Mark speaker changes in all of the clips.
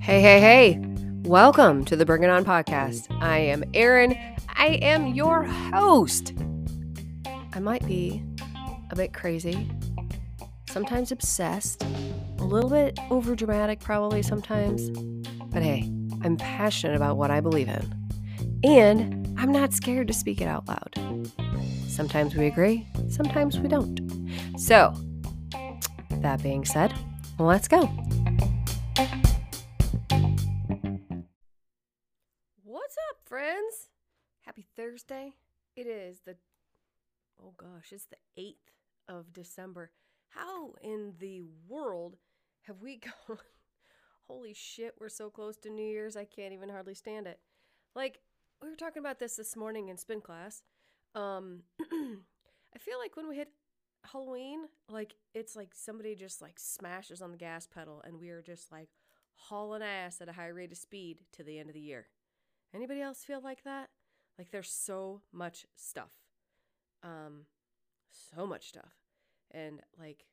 Speaker 1: Hey, hey, hey. Welcome to the Bring It On podcast. I am Erin. I am your host. I might be a bit crazy, sometimes obsessed, a little bit over dramatic, probably sometimes. But hey, I'm passionate about what I believe in. And I'm not scared to speak it out loud. Sometimes we agree, sometimes we don't. So, that being said, let's go. What's up, friends? Happy Thursday. It is the, oh gosh, it's the 8th of December. How in the world have we gone? Holy shit, we're so close to New Year's, I can't even hardly stand it. Like, we were talking about this this morning in spin class. Um, I feel like when we hit Halloween, like it's like somebody just like smashes on the gas pedal and we are just like hauling ass at a high rate of speed to the end of the year. Anybody else feel like that? Like there's so much stuff. Um so much stuff. And like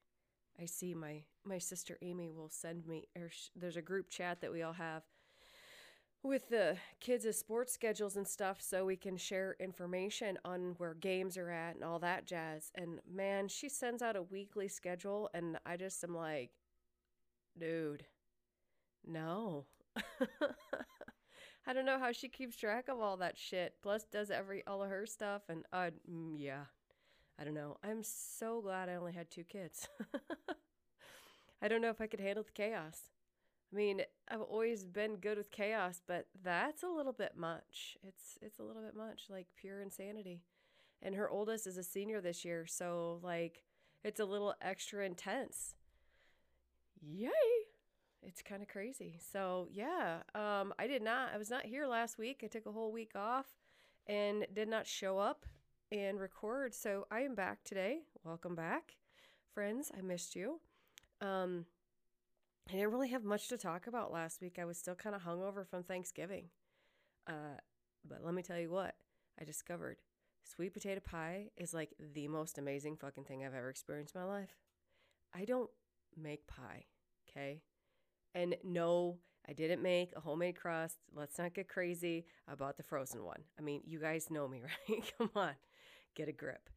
Speaker 1: I see my my sister Amy will send me or sh- there's a group chat that we all have with the kids' sports schedules and stuff so we can share information on where games are at and all that jazz. And man, she sends out a weekly schedule and I just am like, dude, no. I don't know how she keeps track of all that shit. Plus does every all of her stuff and uh mm, yeah. I don't know. I'm so glad I only had two kids. I don't know if I could handle the chaos. I mean, I've always been good with chaos, but that's a little bit much. It's it's a little bit much, like pure insanity. And her oldest is a senior this year, so like it's a little extra intense. Yay! It's kind of crazy. So, yeah, um I did not I was not here last week. I took a whole week off and did not show up and record. So, I am back today. Welcome back. Friends, I missed you. Um I didn't really have much to talk about last week. I was still kind of hungover from Thanksgiving. Uh, but let me tell you what, I discovered sweet potato pie is like the most amazing fucking thing I've ever experienced in my life. I don't make pie, okay? And no, I didn't make a homemade crust. Let's not get crazy about the frozen one. I mean, you guys know me, right? Come on, get a grip.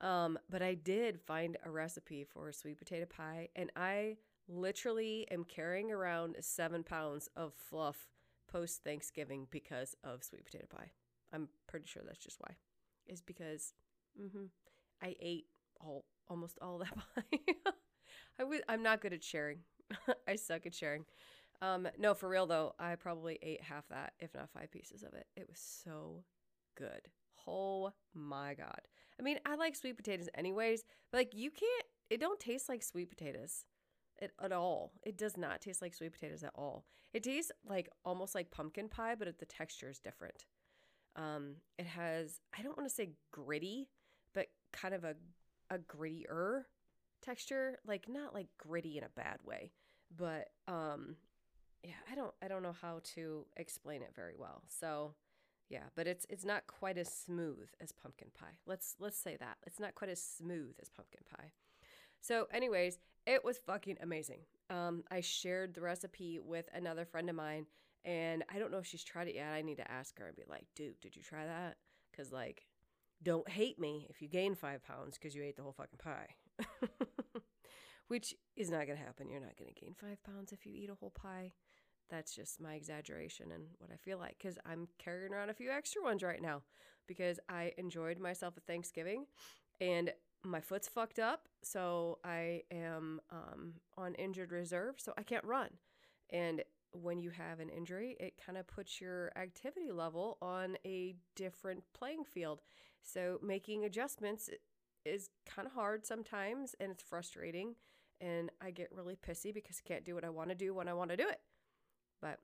Speaker 1: Um, but I did find a recipe for a sweet potato pie, and I literally am carrying around seven pounds of fluff post Thanksgiving because of sweet potato pie. I'm pretty sure that's just why. Is because mm-hmm, I ate all almost all that pie. I was I'm not good at sharing. I suck at sharing. Um, no, for real though, I probably ate half that, if not five pieces of it. It was so good. Oh my god. I mean, I like sweet potatoes anyways, but like you can't. It don't taste like sweet potatoes it, at all. It does not taste like sweet potatoes at all. It tastes like almost like pumpkin pie, but it, the texture is different. Um, it has I don't want to say gritty, but kind of a a grittier texture, like not like gritty in a bad way, but um, yeah, I don't I don't know how to explain it very well. So yeah, but it's it's not quite as smooth as pumpkin pie. Let's let's say that it's not quite as smooth as pumpkin pie. So, anyways, it was fucking amazing. Um, I shared the recipe with another friend of mine, and I don't know if she's tried it yet. I need to ask her and be like, dude, did you try that? Because, like, don't hate me if you gain five pounds because you ate the whole fucking pie. Which is not going to happen. You're not going to gain five pounds if you eat a whole pie. That's just my exaggeration and what I feel like because I'm carrying around a few extra ones right now because I enjoyed myself at Thanksgiving and my foot's fucked up, so I am um, on injured reserve, so I can't run. And when you have an injury, it kind of puts your activity level on a different playing field. So making adjustments is kind of hard sometimes, and it's frustrating. And I get really pissy because I can't do what I want to do when I want to do it. But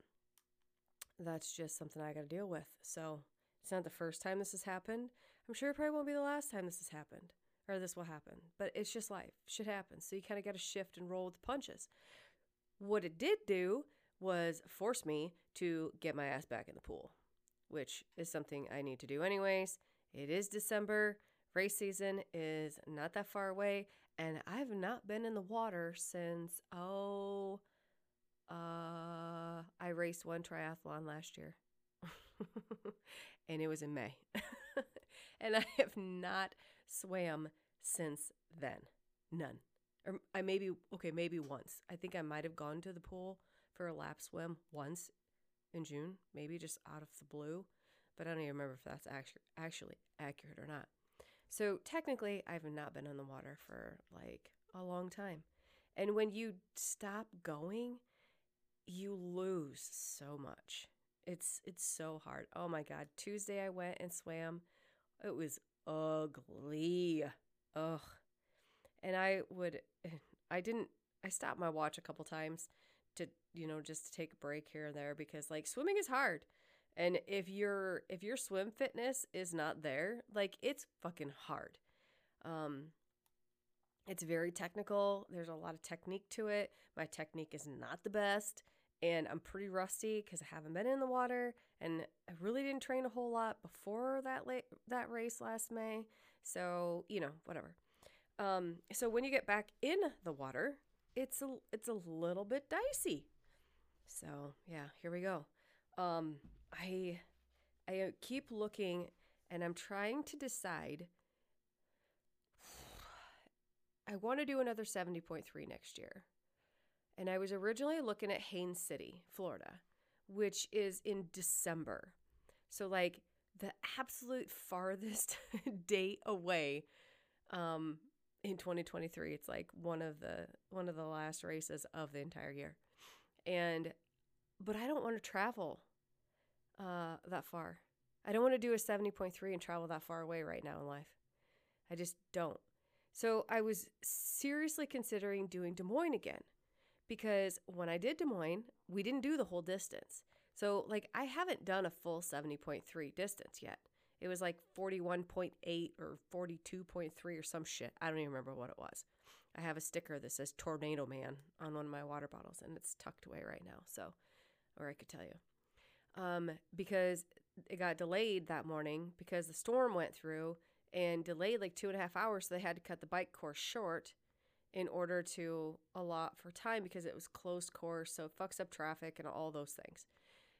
Speaker 1: that's just something I got to deal with. So it's not the first time this has happened. I'm sure it probably won't be the last time this has happened or this will happen. But it's just life. Shit happens. So you kind of got to shift and roll with the punches. What it did do was force me to get my ass back in the pool, which is something I need to do anyways. It is December. Race season is not that far away. and I've not been in the water since oh uh I raced one triathlon last year. and it was in May. and I have not swam since then. None. Or I maybe okay, maybe once. I think I might have gone to the pool for a lap swim once in June, maybe just out of the blue, but I don't even remember if that's actually accurate or not. So technically, I've not been in the water for like a long time. And when you stop going, you lose so much. It's it's so hard. Oh my god. Tuesday I went and swam. It was ugly. Ugh. And I would I didn't I stopped my watch a couple times to, you know, just to take a break here and there because like swimming is hard. And if your if your swim fitness is not there, like it's fucking hard. Um it's very technical. There's a lot of technique to it. My technique is not the best and I'm pretty rusty because I haven't been in the water and I really didn't train a whole lot before that late, that race last May. So, you know, whatever. Um, so when you get back in the water, it's a it's a little bit dicey. So, yeah, here we go. Um, I I keep looking and I'm trying to decide I want to do another 70.3 next year. And I was originally looking at Haines City, Florida, which is in December. So, like, the absolute farthest date away um, in 2023. It's like one of the one of the last races of the entire year. And but I don't want to travel uh, that far. I don't want to do a 70.3 and travel that far away right now in life. I just don't. So I was seriously considering doing Des Moines again because when I did Des Moines, we didn't do the whole distance. So, like, I haven't done a full 70.3 distance yet. It was like 41.8 or 42.3 or some shit. I don't even remember what it was. I have a sticker that says Tornado Man on one of my water bottles, and it's tucked away right now. So, or I could tell you. Um, because it got delayed that morning because the storm went through and delayed like two and a half hours. So they had to cut the bike course short in order to allot for time because it was closed course, so it fucks up traffic and all those things.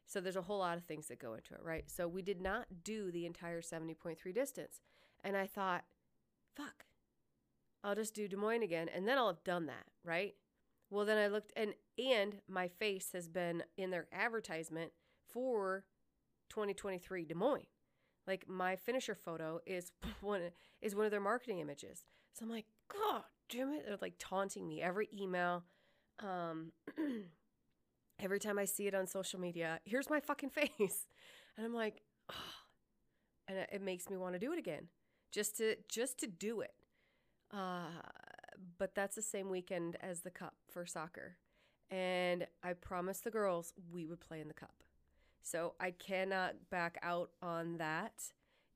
Speaker 1: So there's a whole lot of things that go into it, right? So we did not do the entire 70.3 distance. And I thought, fuck, I'll just do Des Moines again and then I'll have done that, right? Well, then I looked and and my face has been in their advertisement for 2023 Des Moines. Like my finisher photo is one is one of their marketing images. So I'm like, God damn it. They're like taunting me every email. Um, every time I see it on social media, here's my fucking face. And I'm like, oh. and it makes me want to do it again just to just to do it. Uh, but that's the same weekend as the cup for soccer. And I promised the girls we would play in the cup. So I cannot back out on that.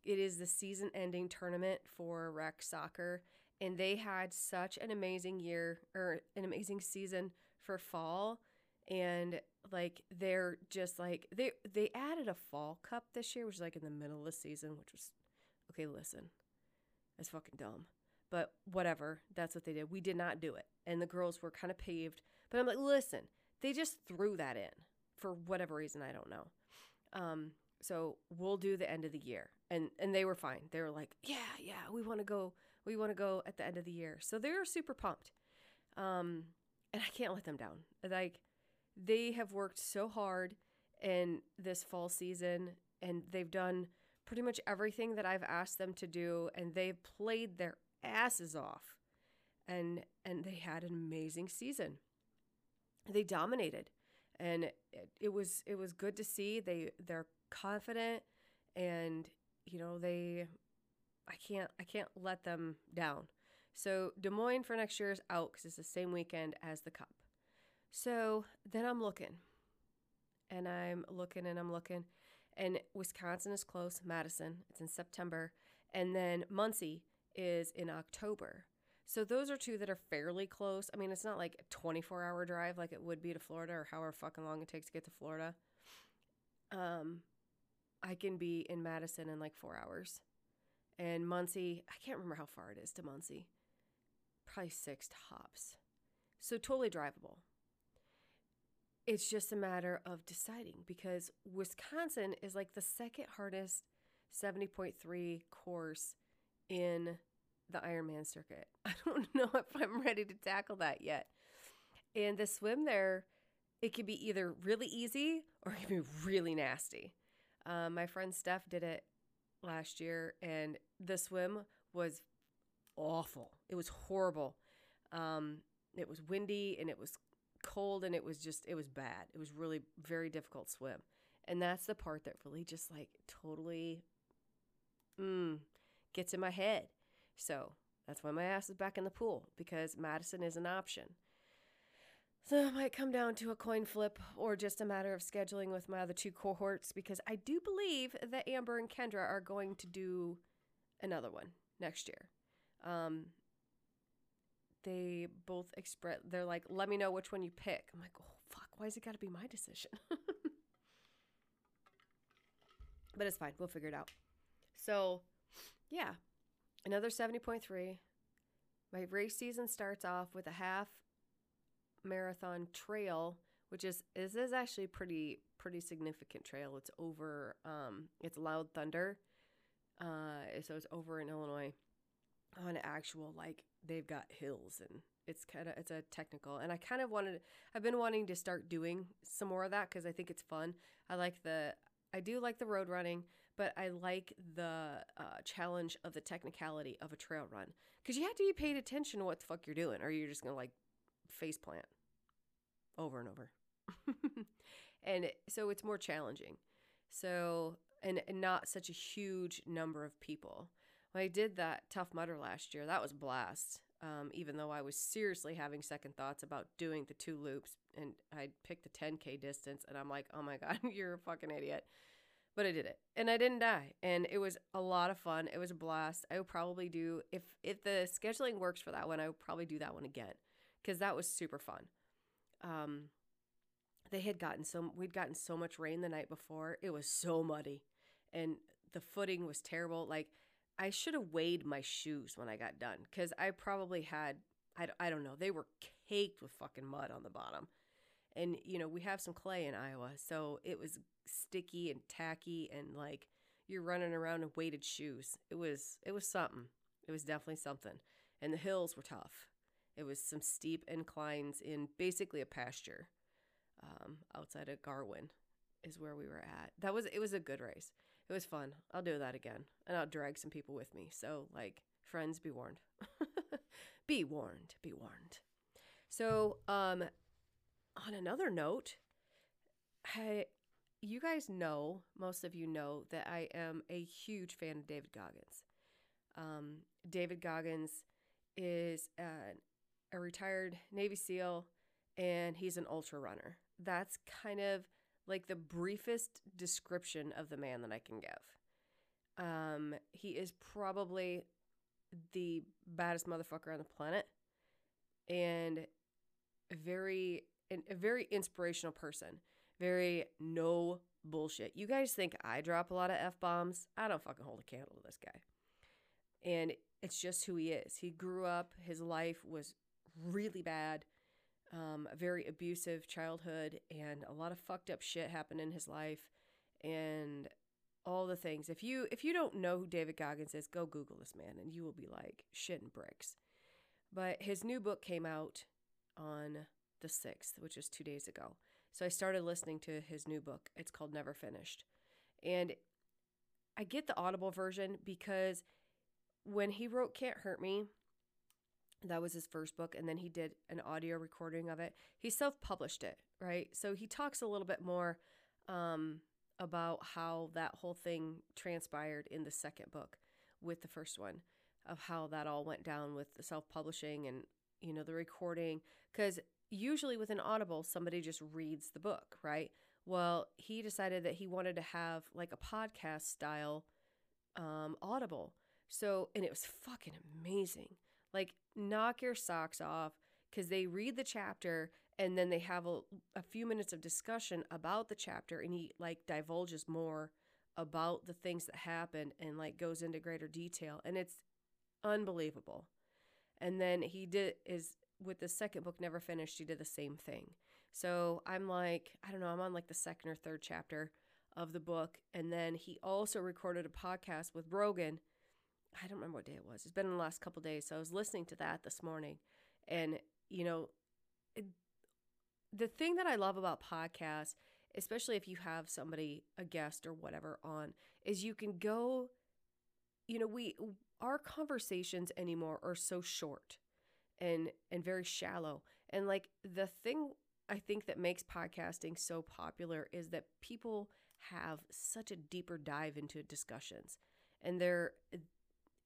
Speaker 1: It is the season ending tournament for rec soccer and they had such an amazing year or an amazing season for fall. And like they're just like they they added a fall cup this year which is like in the middle of the season which was okay listen that's fucking dumb. But whatever that's what they did. We did not do it. And the girls were kind of paved but i'm like listen they just threw that in for whatever reason i don't know. Um so we'll do the end of the year. And and they were fine. They were like yeah yeah we want to go we want to go at the end of the year. So they're super pumped. Um, and I can't let them down. Like they have worked so hard in this fall season and they've done pretty much everything that I've asked them to do and they've played their asses off. And and they had an amazing season. They dominated. And it, it was it was good to see they they're confident and you know they I can't I can't let them down. So Des Moines for next year is out because it's the same weekend as the Cup. So then I'm looking, and I'm looking and I'm looking, and Wisconsin is close. Madison, it's in September, and then Muncie is in October. So those are two that are fairly close. I mean, it's not like a 24 hour drive like it would be to Florida or however fucking long it takes to get to Florida. Um, I can be in Madison in like four hours. And Muncie, I can't remember how far it is to Muncie. probably six tops. So totally drivable. It's just a matter of deciding because Wisconsin is like the second hardest 70.3 course in the Ironman circuit. I don't know if I'm ready to tackle that yet. And the swim there, it could be either really easy or it could be really nasty. Um, my friend Steph did it last year, and the swim was awful. It was horrible. Um, it was windy and it was cold and it was just it was bad. It was really very difficult swim. And that's the part that really just like totally mm, gets in my head. So that's why my ass is back in the pool because Madison is an option. So it might come down to a coin flip or just a matter of scheduling with my other two cohorts because I do believe that Amber and Kendra are going to do another one next year. Um, they both express, they're like, let me know which one you pick. I'm like, oh, fuck, why is it got to be my decision? but it's fine. We'll figure it out. So, yeah, another 70.3. My race season starts off with a half marathon trail, which is is is actually pretty pretty significant trail. It's over um it's Loud Thunder. Uh so it's over in Illinois on actual like they've got hills and it's kind of it's a technical and I kind of wanted I've been wanting to start doing some more of that cuz I think it's fun. I like the I do like the road running, but I like the uh, challenge of the technicality of a trail run because you have to be paid attention to what the fuck you're doing, or you're just gonna like face plant over and over. and so it's more challenging. So, and, and not such a huge number of people. When I did that Tough Mudder last year, that was blast. Um, even though I was seriously having second thoughts about doing the two loops, and I picked the 10K distance, and I'm like, oh my God, you're a fucking idiot. But I did it, and I didn't die, and it was a lot of fun. It was a blast. I would probably do if if the scheduling works for that one, I would probably do that one again because that was super fun. Um, they had gotten so we'd gotten so much rain the night before. It was so muddy, and the footing was terrible. Like I should have weighed my shoes when I got done because I probably had I, I don't know they were caked with fucking mud on the bottom, and you know we have some clay in Iowa, so it was sticky and tacky and like you're running around in weighted shoes. It was it was something. It was definitely something, and the hills were tough. It was some steep inclines in basically a pasture um, outside of Garwin is where we were at. That was it was a good race. It was fun. I'll do that again. And I'll drag some people with me. So like friends be warned. be warned, be warned. So um on another note, I you guys know, most of you know that I am a huge fan of David Goggins. Um, David Goggins is an a retired Navy SEAL, and he's an ultra runner. That's kind of like the briefest description of the man that I can give. Um, he is probably the baddest motherfucker on the planet, and very, a very inspirational person. Very no bullshit. You guys think I drop a lot of f bombs? I don't fucking hold a candle to this guy. And it's just who he is. He grew up. His life was really bad, um, a very abusive childhood, and a lot of fucked up shit happened in his life, and all the things. If you if you don't know who David Goggins is, go Google this man, and you will be like shitting bricks. But his new book came out on the sixth, which is two days ago. So I started listening to his new book. It's called Never Finished, and I get the Audible version because when he wrote Can't Hurt Me, that was his first book and then he did an audio recording of it. He self-published it right? So he talks a little bit more um, about how that whole thing transpired in the second book with the first one of how that all went down with the self-publishing and you know the recording. Because usually with an audible somebody just reads the book right? Well he decided that he wanted to have like a podcast style um, audible. So and it was fucking amazing like, knock your socks off because they read the chapter and then they have a, a few minutes of discussion about the chapter and he like divulges more about the things that happened and like goes into greater detail and it's unbelievable And then he did is with the second book never finished, he did the same thing. So I'm like, I don't know, I'm on like the second or third chapter of the book. And then he also recorded a podcast with Rogan. I don't remember what day it was. It's been in the last couple days. So I was listening to that this morning. And, you know, it, the thing that I love about podcasts, especially if you have somebody, a guest or whatever on, is you can go, you know, we, our conversations anymore are so short and and very shallow. And like the thing I think that makes podcasting so popular is that people have such a deeper dive into discussions and they're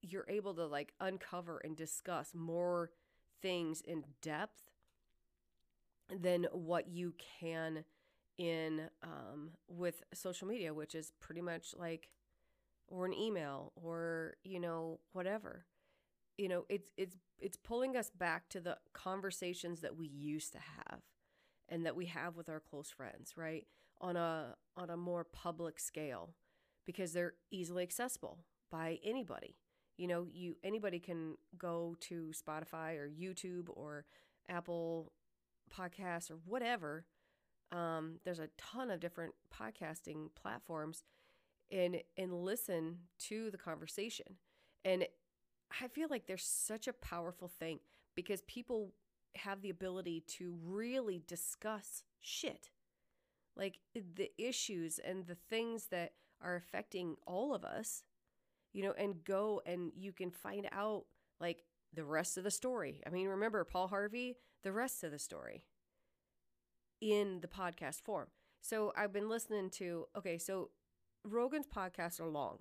Speaker 1: you're able to like uncover and discuss more things in depth than what you can in um, with social media, which is pretty much like or an email or you know whatever. You know, it's it's it's pulling us back to the conversations that we used to have and that we have with our close friends, right? On a on a more public scale because they're easily accessible by anybody. You know, you anybody can go to Spotify or YouTube or Apple Podcasts or whatever. Um, there's a ton of different podcasting platforms and and listen to the conversation. And I feel like there's such a powerful thing because people have the ability to really discuss shit. Like the issues and the things that are affecting all of us, you know, and go and you can find out like the rest of the story. I mean, remember Paul Harvey, the rest of the story in the podcast form. So I've been listening to, okay, so Rogan's podcasts are long,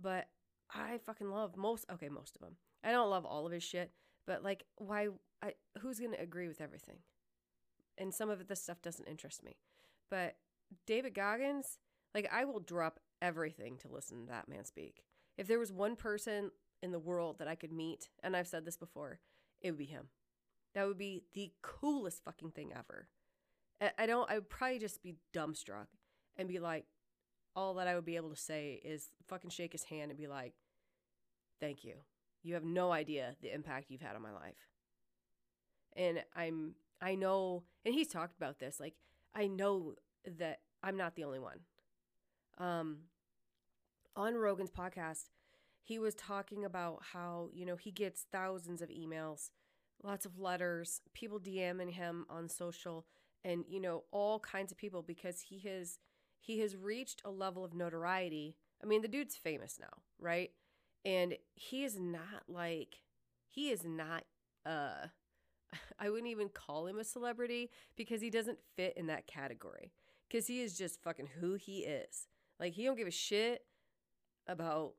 Speaker 1: but I fucking love most, okay, most of them. I don't love all of his shit, but like, why, I, who's going to agree with everything? And some of this stuff doesn't interest me. But David Goggins, like, I will drop everything to listen to that man speak. If there was one person in the world that I could meet, and I've said this before, it would be him. That would be the coolest fucking thing ever. I don't, I would probably just be dumbstruck and be like, all that I would be able to say is fucking shake his hand and be like, thank you. You have no idea the impact you've had on my life. And I'm, I know, and he's talked about this, like, I know that I'm not the only one. Um, on Rogan's podcast, he was talking about how, you know, he gets thousands of emails, lots of letters, people DMing him on social, and, you know, all kinds of people because he has he has reached a level of notoriety. I mean, the dude's famous now, right? And he is not like he is not uh I wouldn't even call him a celebrity because he doesn't fit in that category. Cuz he is just fucking who he is. Like he don't give a shit about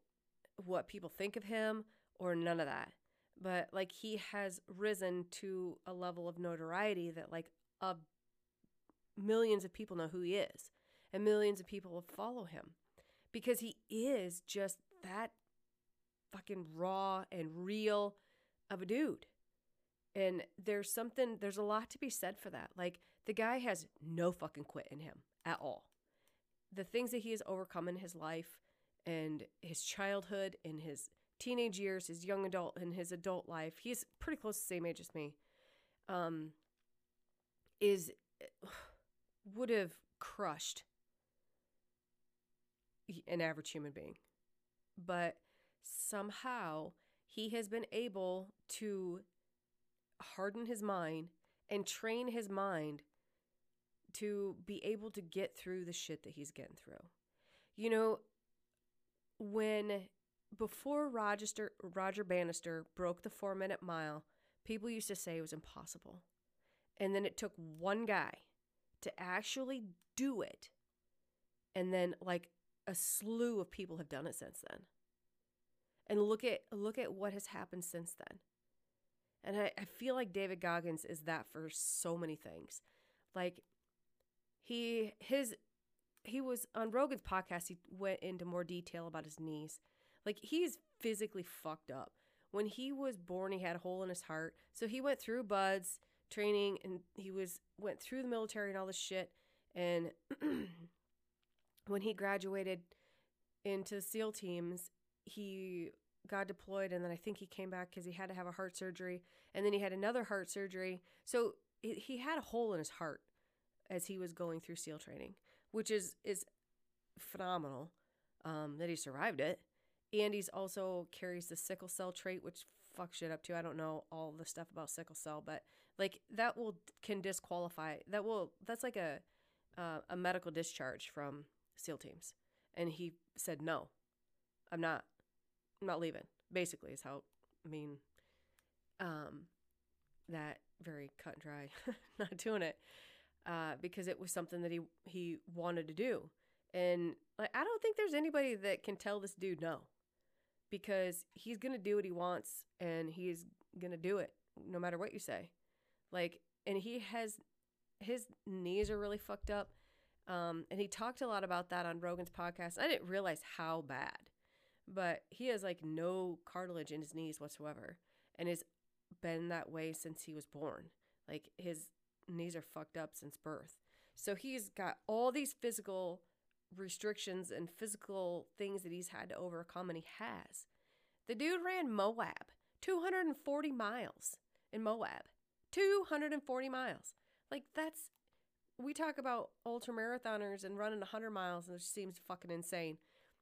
Speaker 1: what people think of him or none of that. But like he has risen to a level of notoriety that like a millions of people know who he is and millions of people will follow him because he is just that fucking raw and real of a dude. And there's something, there's a lot to be said for that. Like, the guy has no fucking quit in him at all. The things that he has overcome in his life and his childhood, in his teenage years, his young adult, and his adult life, he's pretty close to the same age as me, um, is would have crushed an average human being. But somehow he has been able to harden his mind and train his mind to be able to get through the shit that he's getting through. You know, when before Roger, Roger Bannister broke the four minute mile, people used to say it was impossible. And then it took one guy to actually do it. And then, like, a slew of people have done it since then. And look at look at what has happened since then. And I, I feel like David Goggins is that for so many things. Like he his he was on Rogan's podcast, he went into more detail about his knees. Like he's physically fucked up. When he was born, he had a hole in his heart. So he went through BUD/S training and he was went through the military and all this shit. And when he graduated into SEAL teams, he got deployed and then I think he came back because he had to have a heart surgery and then he had another heart surgery. So he had a hole in his heart as he was going through SEAL training, which is is phenomenal um, that he survived it. And he's also carries the sickle cell trait, which fucks shit up too. I don't know all the stuff about sickle cell, but like that will can disqualify. That will that's like a uh, a medical discharge from SEAL teams. And he said, "No, I'm not. I'm not leaving." Basically, is how I mean. Um, that very cut and dry, not doing it, uh, because it was something that he he wanted to do, and like I don't think there's anybody that can tell this dude no, because he's gonna do what he wants and he's gonna do it no matter what you say, like, and he has his knees are really fucked up. Um, and he talked a lot about that on Rogan's podcast. I didn't realize how bad, but he has like no cartilage in his knees whatsoever and has been that way since he was born. Like his knees are fucked up since birth. So he's got all these physical restrictions and physical things that he's had to overcome, and he has. The dude ran Moab, 240 miles in Moab. 240 miles. Like that's we talk about ultra marathoners and running 100 miles and it seems fucking insane.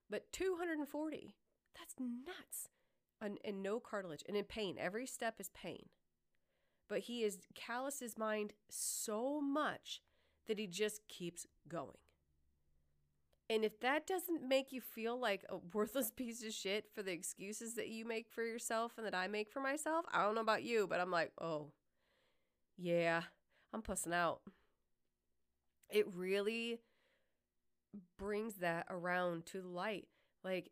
Speaker 1: But 240, that's nuts. And, and no cartilage and in pain. Every step is pain. But he is calloused his mind so much that he just keeps going. And if that doesn't make you feel like a worthless piece of shit for the excuses that you make for yourself and that I make for myself, I don't know about you, but I'm like, oh, yeah, I'm pussing out. It really brings that around to light. Like,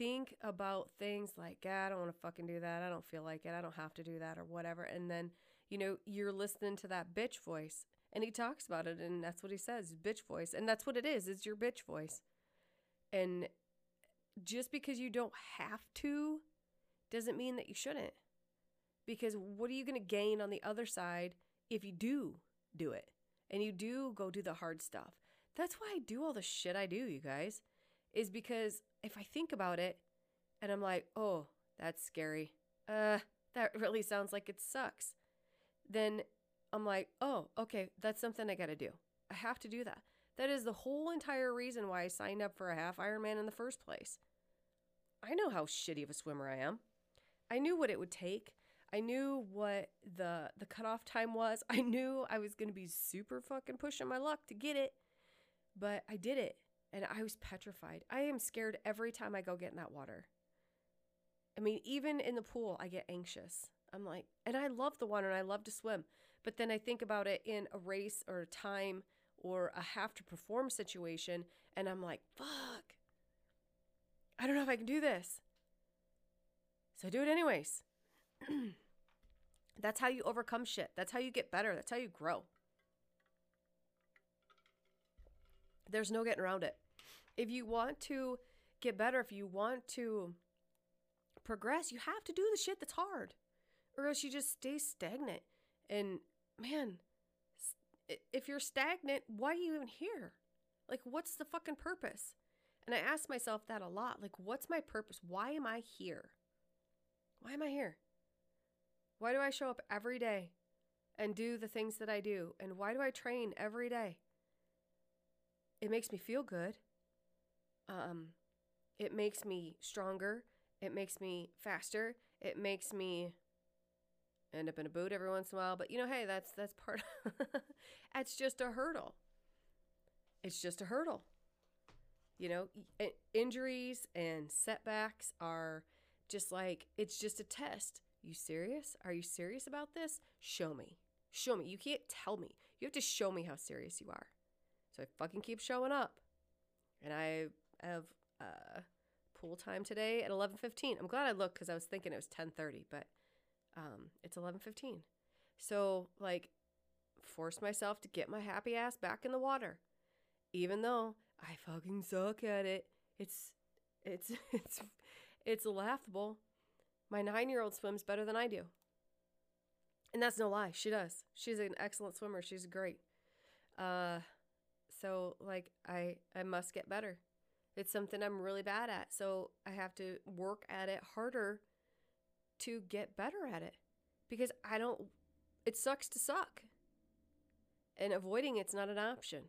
Speaker 1: think about things like, God, I don't want to fucking do that. I don't feel like it. I don't have to do that or whatever. And then, you know, you're listening to that bitch voice. And he talks about it, and that's what he says bitch voice. And that's what it is, it's your bitch voice. And just because you don't have to doesn't mean that you shouldn't. Because what are you going to gain on the other side if you do do it and you do go do the hard stuff? That's why I do all the shit I do, you guys, is because if I think about it and I'm like, oh, that's scary, uh, that really sounds like it sucks, then I'm like, oh, okay, that's something I got to do. I have to do that. That is the whole entire reason why I signed up for a half Ironman in the first place. I know how shitty of a swimmer I am. I knew what it would take. I knew what the the cutoff time was. I knew I was gonna be super fucking pushing my luck to get it, but I did it, and I was petrified. I am scared every time I go get in that water. I mean, even in the pool, I get anxious. I'm like, and I love the water and I love to swim, but then I think about it in a race or a time or a have to perform situation, and I'm like, fuck, I don't know if I can do this. So I do it anyways. That's how you overcome shit. That's how you get better. That's how you grow. There's no getting around it. If you want to get better, if you want to progress, you have to do the shit that's hard, or else you just stay stagnant. And man, if you're stagnant, why are you even here? Like, what's the fucking purpose? And I ask myself that a lot. Like, what's my purpose? Why am I here? Why am I here? Why do I show up every day and do the things that I do? And why do I train every day? It makes me feel good. Um, it makes me stronger. It makes me faster. It makes me end up in a boot every once in a while. But you know, hey, that's that's part. that's just a hurdle. It's just a hurdle. You know, injuries and setbacks are just like it's just a test. You serious? Are you serious about this? Show me. Show me. You can't tell me. You have to show me how serious you are. So I fucking keep showing up. And I have uh, pool time today at 11:15. I'm glad I looked cuz I was thinking it was 10:30, but um, it's 11:15. So like force myself to get my happy ass back in the water. Even though I fucking suck at it. It's it's it's it's laughable. My 9-year-old swims better than I do. And that's no lie. She does. She's an excellent swimmer. She's great. Uh so like I I must get better. It's something I'm really bad at. So I have to work at it harder to get better at it because I don't, it sucks to suck. And avoiding it's not an option.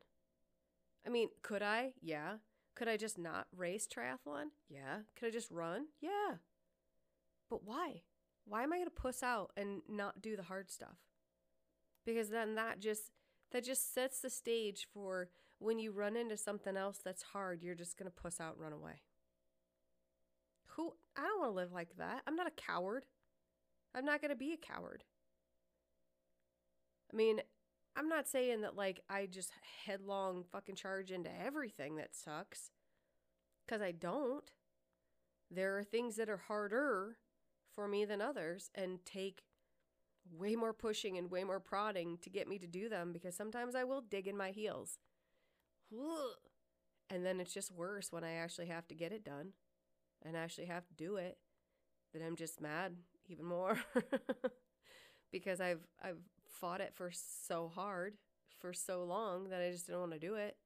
Speaker 1: I mean, could I? Yeah. Could I just not race triathlon? Yeah. Could I just run? Yeah. But why? Why am I going to puss out and not do the hard stuff? Because then that just that just sets the stage for when you run into something else that's hard, you're just going to puss out and run away. Who I don't want to live like that. I'm not a coward. I'm not going to be a coward. I mean, I'm not saying that like I just headlong fucking charge into everything that sucks cuz I don't. There are things that are harder for me than others and take way more pushing and way more prodding to get me to do them because sometimes I will dig in my heels. And then it's just worse when I actually have to get it done and actually have to do it. Then I'm just mad even more because I've I've fought it for so hard for so long that I just didn't want to do it.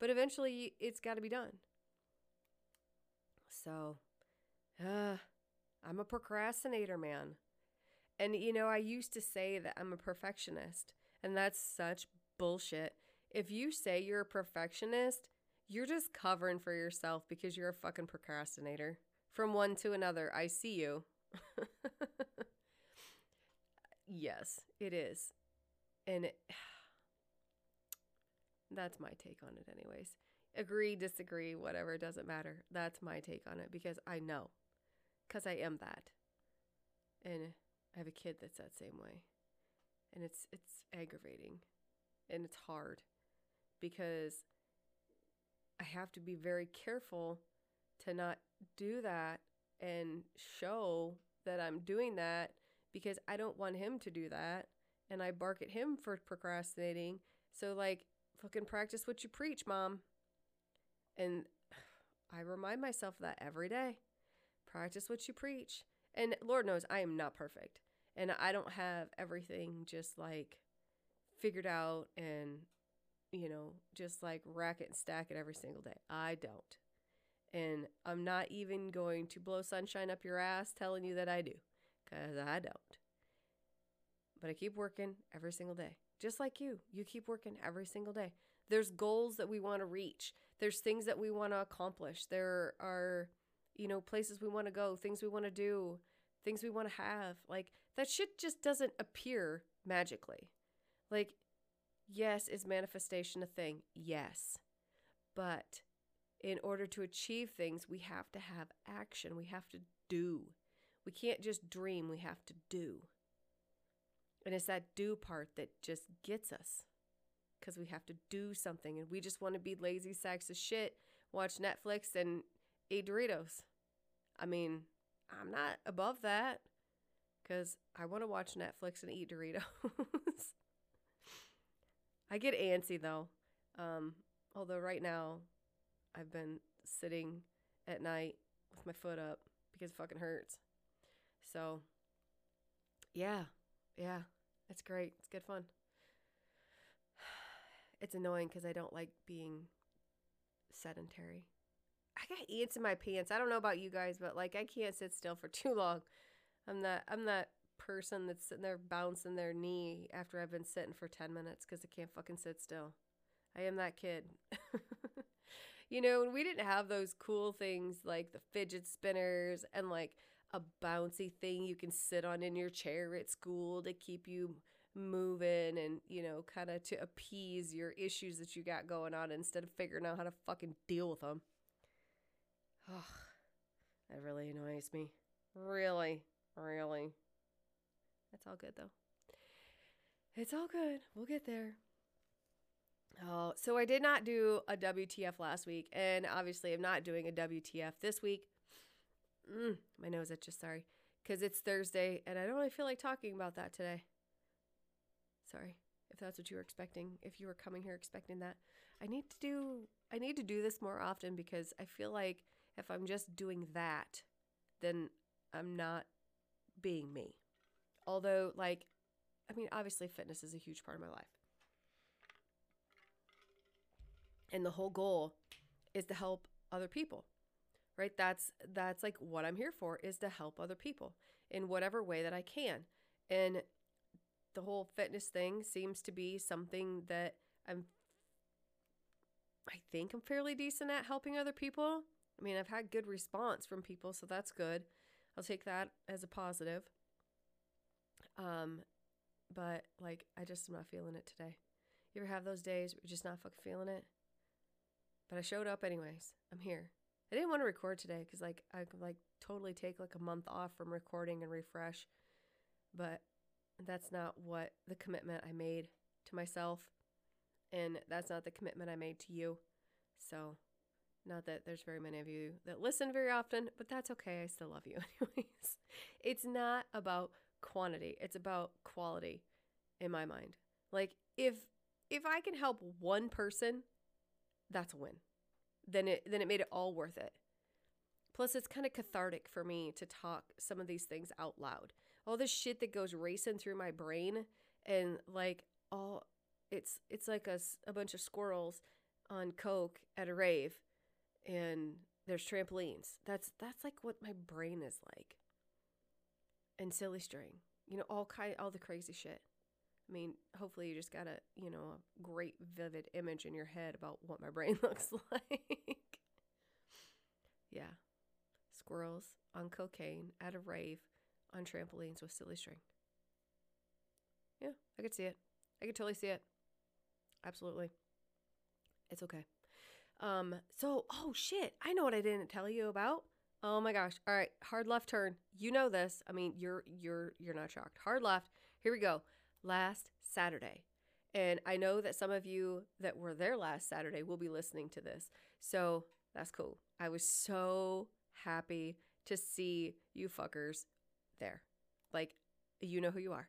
Speaker 1: But eventually it's got to be done. So, uh, I'm a procrastinator, man. And, you know, I used to say that I'm a perfectionist, and that's such bullshit. If you say you're a perfectionist, you're just covering for yourself because you're a fucking procrastinator. From one to another, I see you. yes, it is. And it, that's my take on it, anyways. Agree, disagree, whatever, doesn't matter. That's my take on it because I know. Because I am that. And I have a kid that's that same way. And it's it's aggravating and it's hard because I have to be very careful to not do that and show that I'm doing that because I don't want him to do that and I bark at him for procrastinating. So like fucking practice what you preach, mom. And I remind myself that every day. Practice what you preach. And Lord knows I am not perfect and I don't have everything just like figured out and you know just like rack it and stack it every single day. I don't. And I'm not even going to blow sunshine up your ass telling you that I do cuz I don't. But I keep working every single day. Just like you. You keep working every single day. There's goals that we want to reach. There's things that we want to accomplish. There are you know places we want to go, things we want to do things we want to have. Like that shit just doesn't appear magically. Like, yes, is manifestation a thing? Yes. But in order to achieve things, we have to have action. We have to do. We can't just dream, we have to do. And it's that do part that just gets us because we have to do something and we just want to be lazy sacks of shit, watch Netflix and eat Doritos. I mean, I'm not above that because I want to watch Netflix and eat Doritos. I get antsy though. Um, although right now I've been sitting at night with my foot up because it fucking hurts. So, yeah, yeah, it's great. It's good fun. It's annoying because I don't like being sedentary. I got ants in my pants. I don't know about you guys, but like I can't sit still for too long. I'm not. I'm that person that's sitting there bouncing their knee after I've been sitting for 10 minutes because I can't fucking sit still. I am that kid. you know, when we didn't have those cool things like the fidget spinners and like a bouncy thing you can sit on in your chair at school to keep you moving and, you know, kind of to appease your issues that you got going on instead of figuring out how to fucking deal with them. Oh, that really annoys me. Really, really. That's all good though. It's all good. We'll get there. Oh, so I did not do a WTF last week, and obviously I'm not doing a WTF this week. Mm, my nose itches, sorry, because it's Thursday, and I don't really feel like talking about that today. Sorry if that's what you were expecting. If you were coming here expecting that, I need to do I need to do this more often because I feel like if I'm just doing that, then I'm not being me. Although, like, I mean, obviously, fitness is a huge part of my life. And the whole goal is to help other people. Right? That's that's like what I'm here for is to help other people in whatever way that I can. And the whole fitness thing seems to be something that I'm I think I'm fairly decent at helping other people. I mean, I've had good response from people, so that's good. I'll take that as a positive. Um, but like, I just am not feeling it today. You ever have those days where you're just not fucking feeling it? But I showed up anyways. I'm here. I didn't want to record today because like I could like totally take like a month off from recording and refresh, but that's not what the commitment I made to myself, and that's not the commitment I made to you. So, not that there's very many of you that listen very often, but that's okay. I still love you anyways. It's not about quantity, it's about quality in my mind. Like if if I can help one person, that's a win. Then it then it made it all worth it. Plus it's kind of cathartic for me to talk some of these things out loud. All this shit that goes racing through my brain and like all it's it's like a, a bunch of squirrels on coke at a rave and there's trampolines. That's that's like what my brain is like. And silly string. You know, all kind all the crazy shit. I mean, hopefully you just got a, you know, a great vivid image in your head about what my brain looks like. yeah. Squirrels on cocaine at a rave on trampolines with silly string. Yeah, I could see it. I could totally see it. Absolutely. It's okay. Um, so oh shit, I know what I didn't tell you about. Oh my gosh. All right, hard left turn. You know this. I mean, you're you're you're not shocked. Hard left. Here we go. Last Saturday. And I know that some of you that were there last Saturday will be listening to this. So, that's cool. I was so happy to see you fuckers there. Like you know who you are.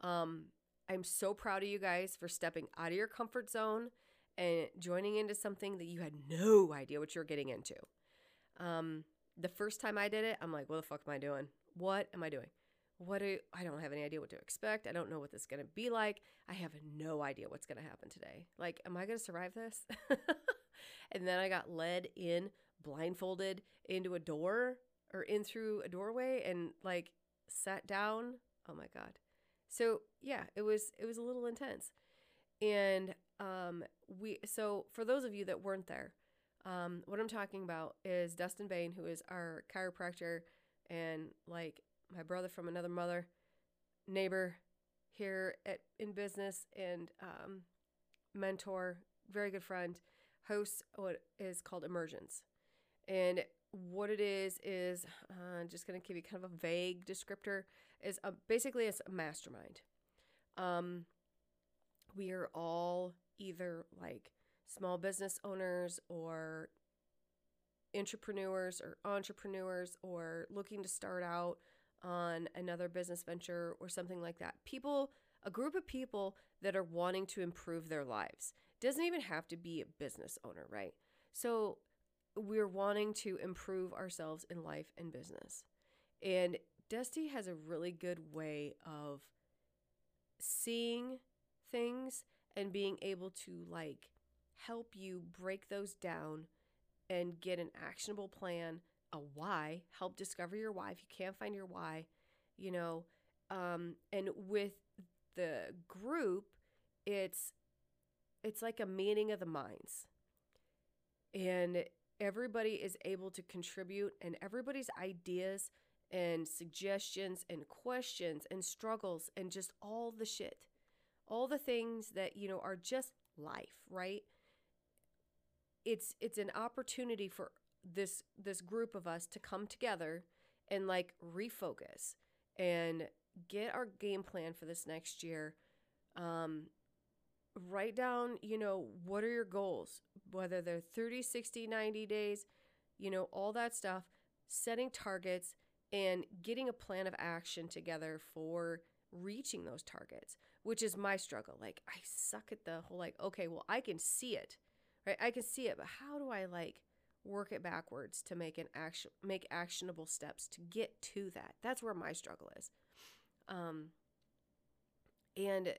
Speaker 1: Um I'm so proud of you guys for stepping out of your comfort zone and joining into something that you had no idea what you're getting into. Um, the first time I did it, I'm like, what the fuck am I doing? What am I doing? What do I don't have any idea what to expect. I don't know what this is going to be like. I have no idea what's going to happen today. Like, am I going to survive this? and then I got led in blindfolded into a door or in through a doorway and like sat down. Oh my god. So, yeah, it was it was a little intense. And um, we so for those of you that weren't there, um, what I'm talking about is Dustin Bain, who is our chiropractor and like my brother from another mother, neighbor here at in business and um, mentor, very good friend, hosts what is called Emergence, and what it is is uh, I'm just going to give you kind of a vague descriptor is a, basically it's a mastermind. Um, we are all either like small business owners or entrepreneurs or entrepreneurs or looking to start out on another business venture or something like that. People, a group of people that are wanting to improve their lives. Doesn't even have to be a business owner, right? So we're wanting to improve ourselves in life and business. And Dusty has a really good way of seeing things and being able to like help you break those down and get an actionable plan, a why, help discover your why if you can't find your why, you know. Um, and with the group, it's it's like a meeting of the minds. And everybody is able to contribute and everybody's ideas and suggestions and questions and struggles and just all the shit all the things that you know are just life right it's it's an opportunity for this this group of us to come together and like refocus and get our game plan for this next year um write down you know what are your goals whether they're 30 60 90 days you know all that stuff setting targets and getting a plan of action together for reaching those targets, which is my struggle. Like I suck at the whole like, okay, well, I can see it. Right? I can see it, but how do I like work it backwards to make an action make actionable steps to get to that? That's where my struggle is. Um and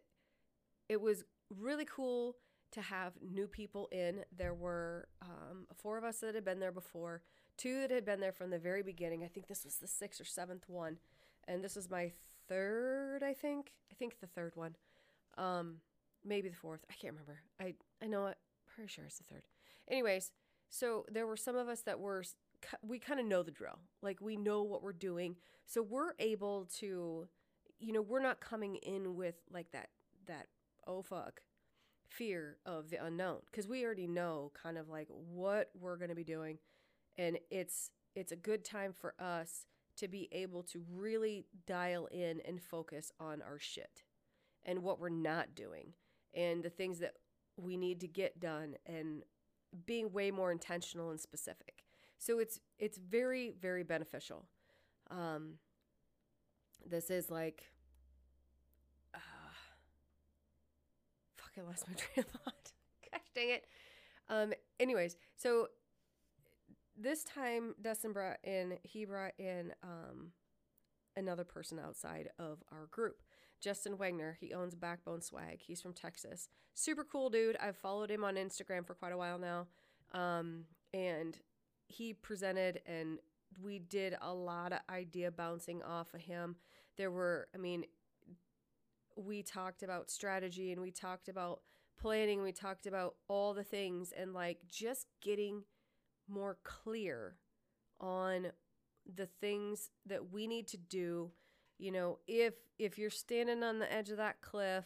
Speaker 1: it was really cool to have new people in. There were um, four of us that had been there before, two that had been there from the very beginning. I think this was the sixth or seventh one, and this was my third. I think. I think the third one, um, maybe the fourth. I can't remember. I I know. Pretty sure it's the third. Anyways, so there were some of us that were we kind of know the drill. Like we know what we're doing. So we're able to you know, we're not coming in with like that that oh fuck fear of the unknown because we already know kind of like what we're going to be doing and it's it's a good time for us to be able to really dial in and focus on our shit and what we're not doing and the things that we need to get done and being way more intentional and specific. So it's it's very very beneficial. Um, this is like uh, fuck i lost my train of thought. Gosh dang it. Um anyways so this time dustin brought in he brought in um another person outside of our group justin wagner. He owns backbone swag. He's from texas. Super cool dude. I've followed him on instagram for quite a while now. Um and he presented and we did a lot of idea bouncing off of him. There were, I mean, we talked about strategy and we talked about planning, we talked about all the things and like just getting more clear on the things that we need to do. You know, if if you're standing on the edge of that cliff,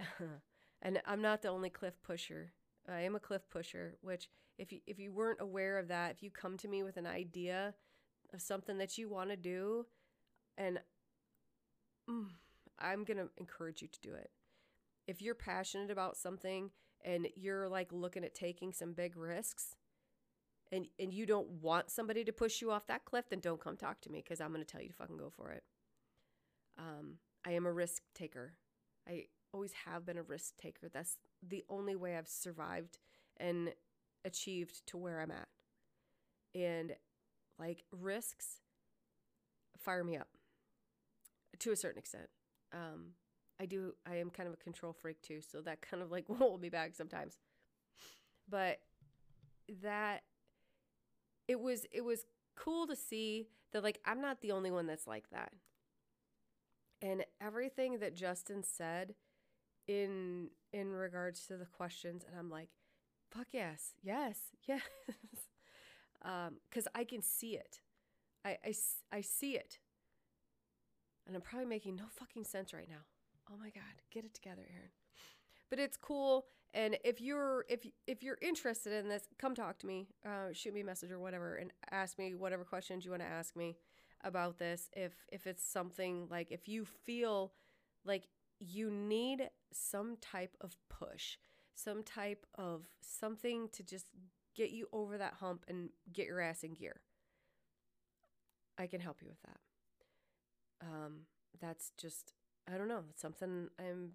Speaker 1: and I'm not the only cliff pusher. I am a cliff pusher, which if you if you weren't aware of that, if you come to me with an idea of something that you want to do and mm, I'm going to encourage you to do it. If you're passionate about something and you're like looking at taking some big risks and and you don't want somebody to push you off that cliff, then don't come talk to me cuz I'm going to tell you to fucking go for it. Um, I am a risk taker. I always have been a risk taker. That's the only way I've survived and achieved to where I'm at. And like risks fire me up to a certain extent. Um, I do, I am kind of a control freak too, so that kind of like will hold me back sometimes. But that it was, it was cool to see that like I'm not the only one that's like that. And everything that Justin said in in regards to the questions, and I'm like, fuck yes, yes, yes. Um, I can see it. I, I, I see it. And I'm probably making no fucking sense right now. Oh my God, get it together, Aaron. But it's cool. And if you're if if you're interested in this, come talk to me. Uh, shoot me a message or whatever, and ask me whatever questions you want to ask me about this. If if it's something like if you feel like you need some type of push, some type of something to just get you over that hump and get your ass in gear. I can help you with that. Um, that's just, I don't know, it's something I'm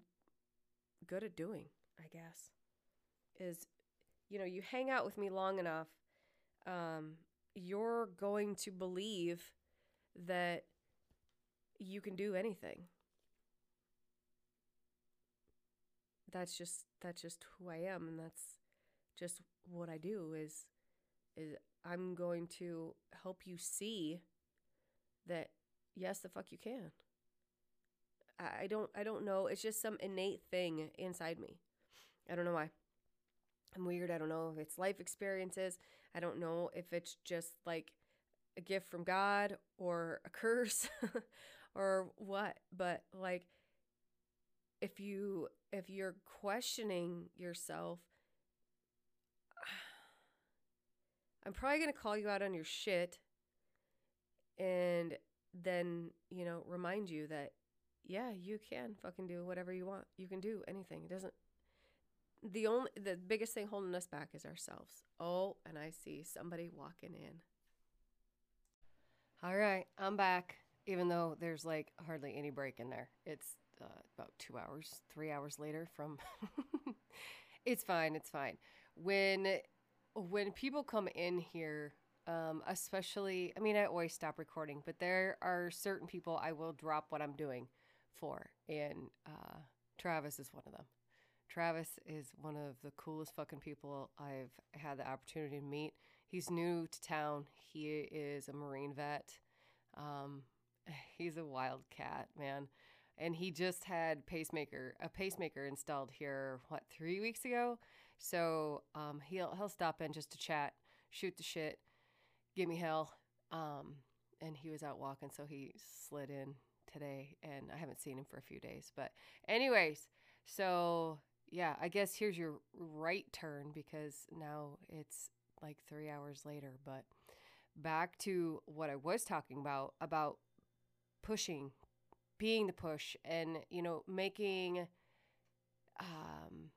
Speaker 1: good at doing, I guess. Is, you know, you hang out with me long enough, um, you're going to believe that you can do anything. That's just that's just who I am and that's just what I do is is I'm going to help you see that yes the fuck you can. I, I don't I don't know. It's just some innate thing inside me. I don't know why. I'm weird. I don't know if it's life experiences. I don't know if it's just like a gift from God or a curse or what. But like if you if you're questioning yourself I'm probably going to call you out on your shit and then, you know, remind you that, yeah, you can fucking do whatever you want. You can do anything. It doesn't, the only, the biggest thing holding us back is ourselves. Oh, and I see somebody walking in. All right, I'm back, even though there's like hardly any break in there. It's uh, about two hours, three hours later from. it's fine. It's fine. When when people come in here, um, especially, I mean, I always stop recording, but there are certain people I will drop what I'm doing for, and uh, Travis is one of them. Travis is one of the coolest fucking people I've had the opportunity to meet. He's new to town. He is a Marine vet. Um, he's a wild cat, man. And he just had pacemaker a pacemaker installed here what three weeks ago. So um, he'll he'll stop in just to chat, shoot the shit, give me hell. Um, and he was out walking, so he slid in today, and I haven't seen him for a few days. But anyways, so yeah, I guess here's your right turn because now it's like three hours later. But back to what I was talking about about pushing, being the push, and you know making um,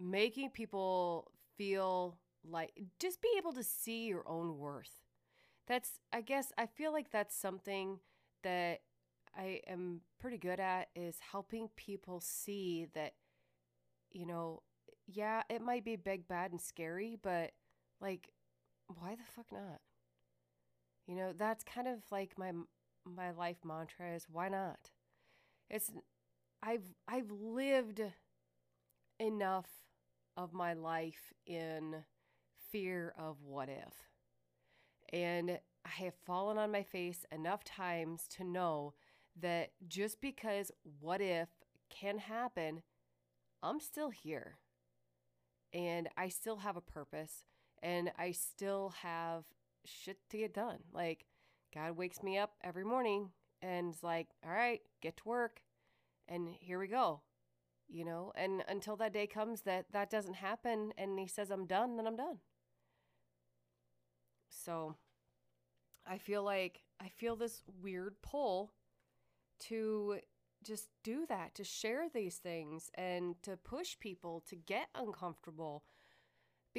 Speaker 1: making people feel like just be able to see your own worth. That's I guess I feel like that's something that I am pretty good at is helping people see that you know, yeah, it might be big, bad, and scary, but like, why the fuck not? You know, that's kind of like my my life mantra is why not? It's I've I've lived enough of my life in fear of what if. And I have fallen on my face enough times to know that just because what if can happen I'm still here and I still have a purpose and I still have shit to get done. Like, God wakes me up every morning and is like, all right, get to work. And here we go. You know, and until that day comes that that doesn't happen and he says I'm done, then I'm done. So I feel like I feel this weird pull to just do that, to share these things and to push people to get uncomfortable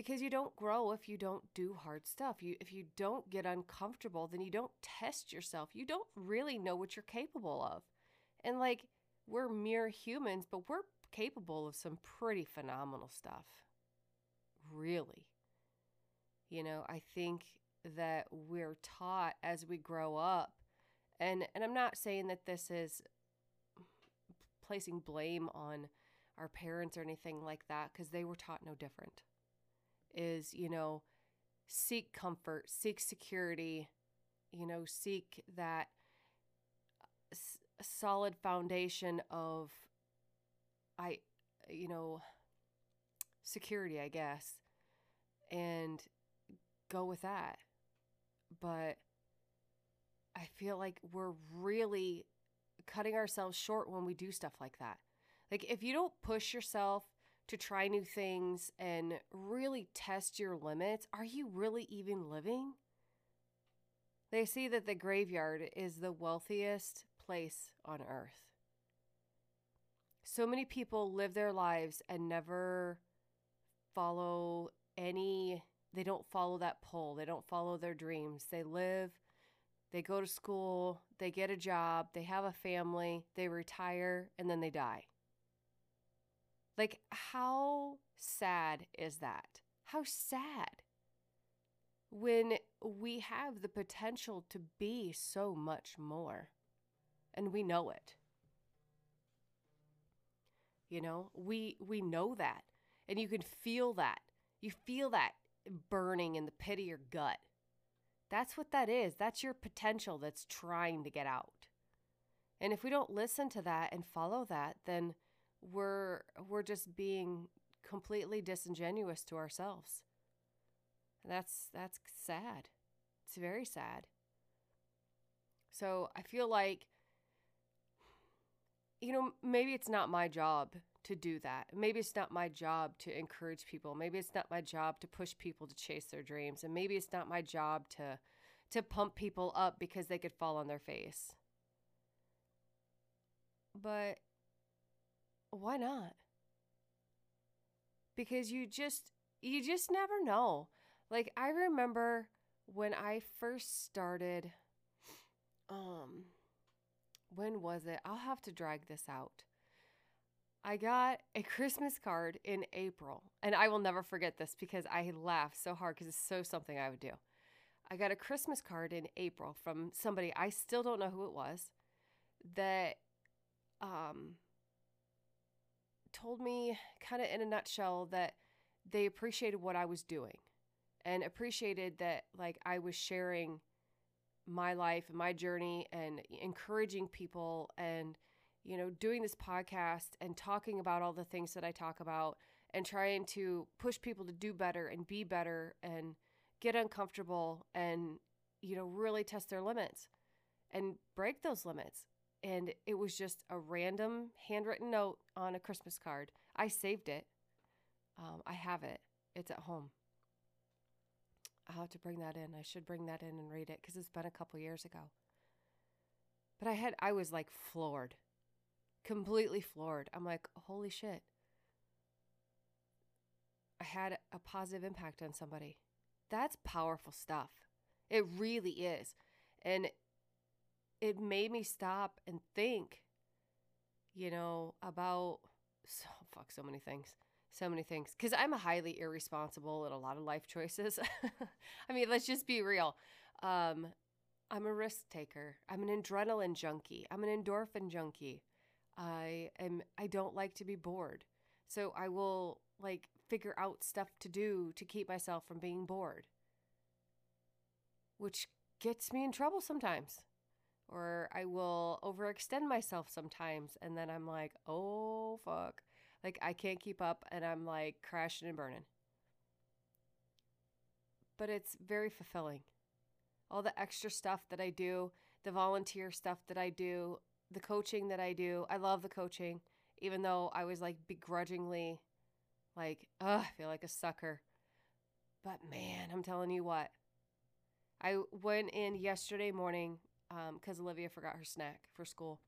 Speaker 1: because you don't grow if you don't do hard stuff. You if you don't get uncomfortable, then you don't test yourself. You don't really know what you're capable of. And like we're mere humans, but we're capable of some pretty phenomenal stuff. Really. You know, I think that we're taught as we grow up and and I'm not saying that this is placing blame on our parents or anything like that because they were taught no different. Is, you know, seek comfort, seek security, you know, seek that s- solid foundation of, I, you know, security, I guess, and go with that. But I feel like we're really cutting ourselves short when we do stuff like that. Like, if you don't push yourself to try new things and really test your limits, are you really even living? They say that the graveyard is the wealthiest place on earth. So many people live their lives and never follow any, they don't follow that pull, they don't follow their dreams. They live they go to school, they get a job, they have a family, they retire, and then they die. Like, how sad is that? How sad when we have the potential to be so much more and we know it. You know, we we know that and you can feel that. You feel that burning in the pit of your gut. That's what that is. That's your potential that's trying to get out. And if we don't listen to that and follow that, then we're we're just being completely disingenuous to ourselves. And that's that's sad. It's very sad. So I feel like you know, maybe it's not my job to do that. Maybe it's not my job to encourage people. Maybe it's not my job to push people to chase their dreams. And maybe it's not my job to to pump people up because they could fall on their face. But why not? Because you just you just never know. Like I remember when I first started um when was it? I'll have to drag this out. I got a Christmas card in April, and I will never forget this because I laughed so hard because it's so something I would do. I got a Christmas card in April from somebody I still don't know who it was that um told me, kind of in a nutshell, that they appreciated what I was doing and appreciated that, like, I was sharing my life and my journey and encouraging people and, you know, doing this podcast and talking about all the things that I talk about and trying to push people to do better and be better and get uncomfortable and, you know, really test their limits and break those limits. And it was just a random handwritten note on a Christmas card. I saved it. Um, I have it. It's at home. I'll have to bring that in. I should bring that in and read it because it's been a couple years ago. But I had, I was like floored, completely floored. I'm like, holy shit. I had a positive impact on somebody. That's powerful stuff. It really is. And it made me stop and think, you know, about so fuck so many things. So many things. Because I'm a highly irresponsible in a lot of life choices. I mean, let's just be real. Um, I'm a risk taker. I'm an adrenaline junkie. I'm an endorphin junkie. I am I don't like to be bored. So I will like figure out stuff to do to keep myself from being bored. Which gets me in trouble sometimes or I will overextend myself sometimes. And then I'm like, oh, fuck. Like, I can't keep up and I'm like crashing and burning. But it's very fulfilling. All the extra stuff that I do, the volunteer stuff that I do, the coaching that I do. I love the coaching, even though I was like begrudgingly, like, ugh, I feel like a sucker. But man, I'm telling you what. I went in yesterday morning because um, Olivia forgot her snack for school.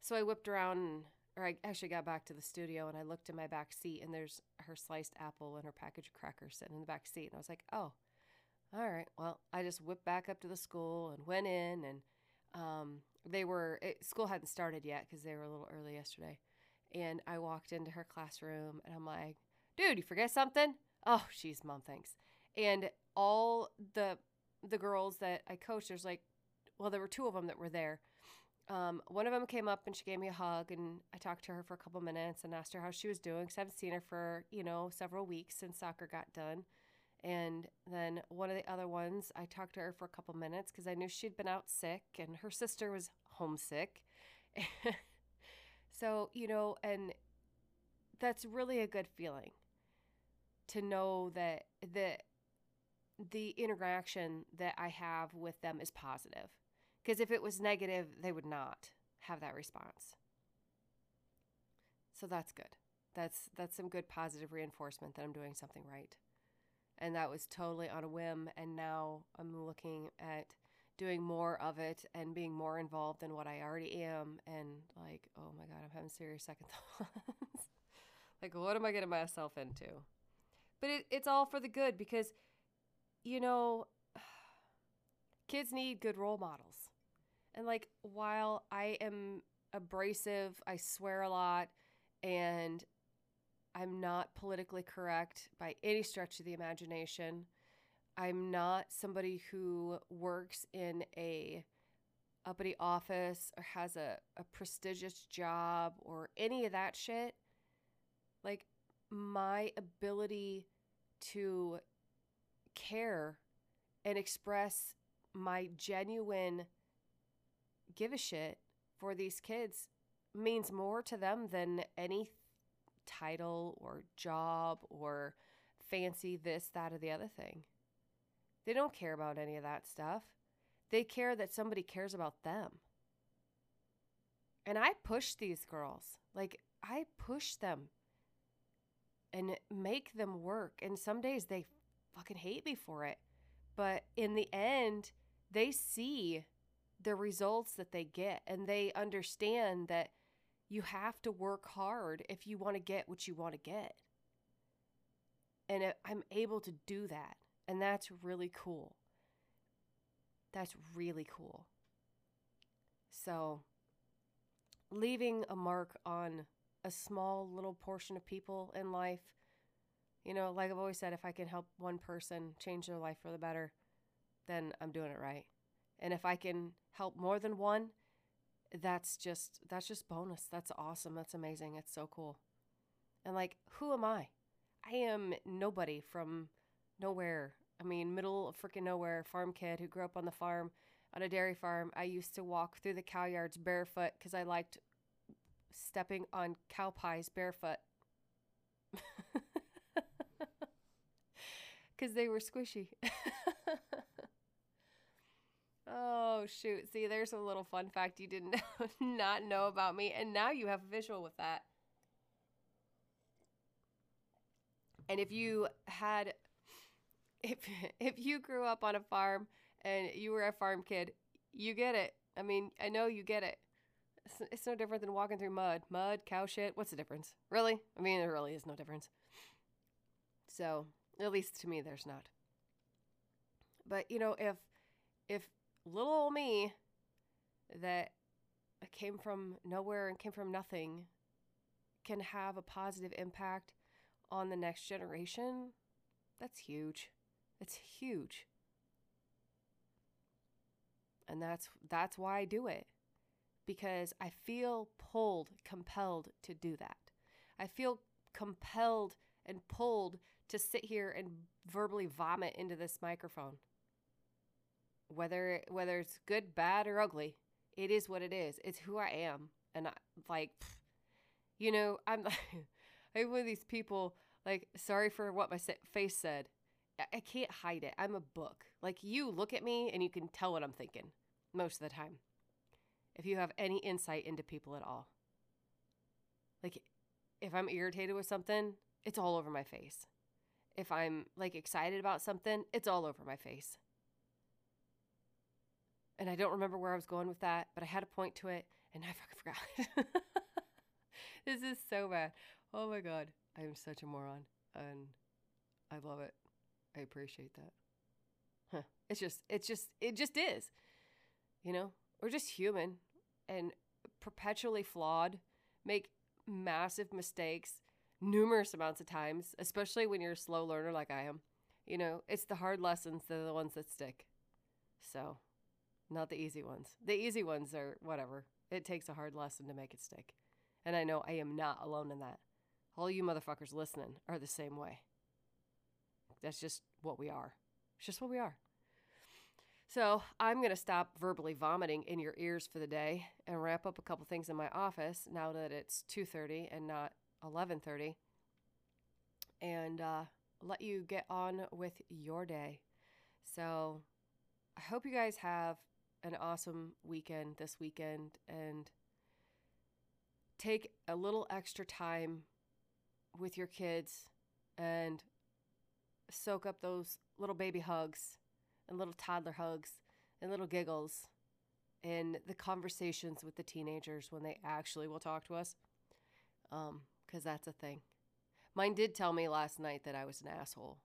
Speaker 1: So I whipped around, and, or I actually got back to the studio and I looked in my back seat, and there's her sliced apple and her package of crackers sitting in the back seat. And I was like, oh, all right. Well, I just whipped back up to the school and went in, and um, they were, it, school hadn't started yet because they were a little early yesterday. And I walked into her classroom and I'm like, dude, you forget something? Oh, she's mom, thanks. And all the the girls that I coach, there's like well, there were two of them that were there. Um, one of them came up and she gave me a hug, and I talked to her for a couple minutes and asked her how she was doing because I haven't seen her for you know several weeks since soccer got done. And then one of the other ones, I talked to her for a couple minutes because I knew she'd been out sick and her sister was homesick. so, you know, and that's really a good feeling to know that the the interaction that I have with them is positive. Because if it was negative, they would not have that response. So that's good. That's that's some good positive reinforcement that I'm doing something right. And that was totally on a whim and now I'm looking at doing more of it and being more involved in what I already am and like, oh my god, I'm having serious second thoughts. like what am I getting myself into? But it, it's all for the good because you know, kids need good role models. And like, while I am abrasive, I swear a lot, and I'm not politically correct by any stretch of the imagination. I'm not somebody who works in a uppity office or has a, a prestigious job or any of that shit. Like, my ability to care and express my genuine give a shit for these kids means more to them than any title or job or fancy this, that, or the other thing. They don't care about any of that stuff. They care that somebody cares about them. And I push these girls. Like, I push them and make them work. And some days they fucking hate me for it. But in the end, they see the results that they get and they understand that you have to work hard if you want to get what you want to get. And I'm able to do that. And that's really cool. That's really cool. So, leaving a mark on a small little portion of people in life, you know, like I've always said, if I can help one person change their life for the better, then I'm doing it right. And if I can help more than one, that's just that's just bonus. That's awesome. That's amazing. It's so cool. And like, who am I? I am nobody from nowhere. I mean, middle of freaking nowhere, farm kid who grew up on the farm, on a dairy farm. I used to walk through the cow yards barefoot because I liked stepping on cow pies barefoot. Because they were squishy. oh, shoot. See, there's a little fun fact you didn't not know about me. And now you have a visual with that. And if you had if if you grew up on a farm and you were a farm kid, you get it. I mean, I know you get it. It's, it's no different than walking through mud. Mud, cow shit. What's the difference? Really? I mean, there really is no difference. So, at least to me, there's not. But you know, if if little old me that came from nowhere and came from nothing can have a positive impact on the next generation, that's huge. It's huge. And that's that's why I do it. Because I feel pulled, compelled to do that. I feel compelled and pulled to sit here and verbally vomit into this microphone. Whether whether it's good, bad, or ugly, it is what it is. It's who I am, and I, like, you know, I'm I'm one of these people. Like, sorry for what my face said. I, I can't hide it. I'm a book. Like, you look at me and you can tell what I'm thinking most of the time. If you have any insight into people at all, like, if I'm irritated with something, it's all over my face. If I'm like excited about something, it's all over my face. And I don't remember where I was going with that, but I had a point to it and I fucking forgot. this is so bad. Oh my God. I am such a moron. And I love it. I appreciate that. Huh. It's just, it's just, it just is. You know, we're just human and perpetually flawed, make massive mistakes numerous amounts of times, especially when you're a slow learner like I am. You know, it's the hard lessons that are the ones that stick. So, not the easy ones. The easy ones are whatever. It takes a hard lesson to make it stick. And I know I am not alone in that. All you motherfuckers listening are the same way. That's just what we are. It's just what we are. So I'm going to stop verbally vomiting in your ears for the day and wrap up a couple things in my office now that it's 2.30 and not 11.30 and uh, let you get on with your day. So I hope you guys have an awesome weekend this weekend and take a little extra time with your kids and soak up those little baby hugs and little toddler hugs and little giggles in the conversations with the teenagers when they actually will talk to us. Um, because that's a thing. Mine did tell me last night that I was an asshole.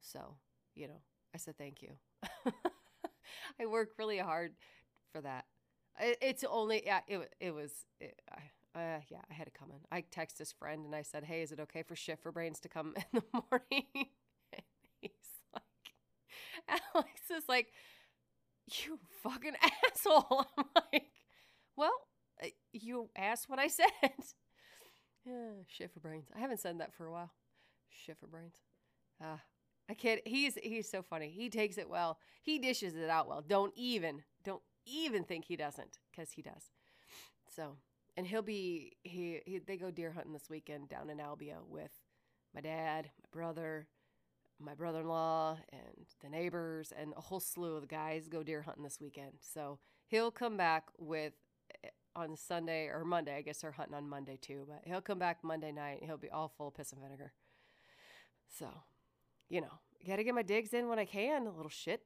Speaker 1: So, you know, I said thank you. I work really hard for that. It's only, yeah, it, it was, it, I, uh, yeah, I had it coming. I texted his friend and I said, hey, is it okay for Shift for Brains to come in the morning? and he's like, Alex is like, you fucking asshole. I'm like, well, uh, you asked what I said. Yeah, shit for brains. I haven't said that for a while. Shit for brains. Ah, I can't. He's he's so funny. He takes it well. He dishes it out well. Don't even don't even think he doesn't, because he does. So, and he'll be he, he they go deer hunting this weekend down in Albia with my dad, my brother, my brother-in-law, and the neighbors, and a whole slew of the guys go deer hunting this weekend. So he'll come back with eh, on Sunday or Monday. I guess they're hunting on Monday too, but he'll come back Monday night and he'll be all full of piss and vinegar. So, you know, got to get my digs in when I can, a little shit,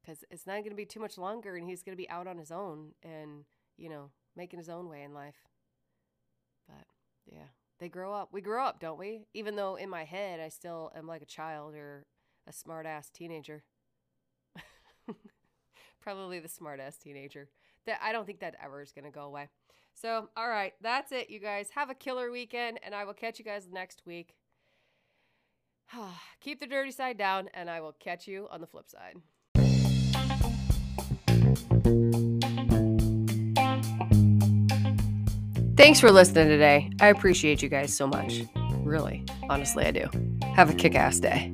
Speaker 1: because it's not going to be too much longer and he's going to be out on his own and, you know, making his own way in life. But yeah, they grow up. We grow up, don't we? Even though in my head I still am like a child or a smart ass teenager. Probably the smart ass teenager that I don't think that ever is going to go away. So, all right, that's it, you guys. Have a killer weekend, and I will catch you guys next week. Keep the dirty side down, and I will catch you on the flip side. Thanks for listening today. I appreciate you guys so much. Really, honestly, I do. Have a kick ass day.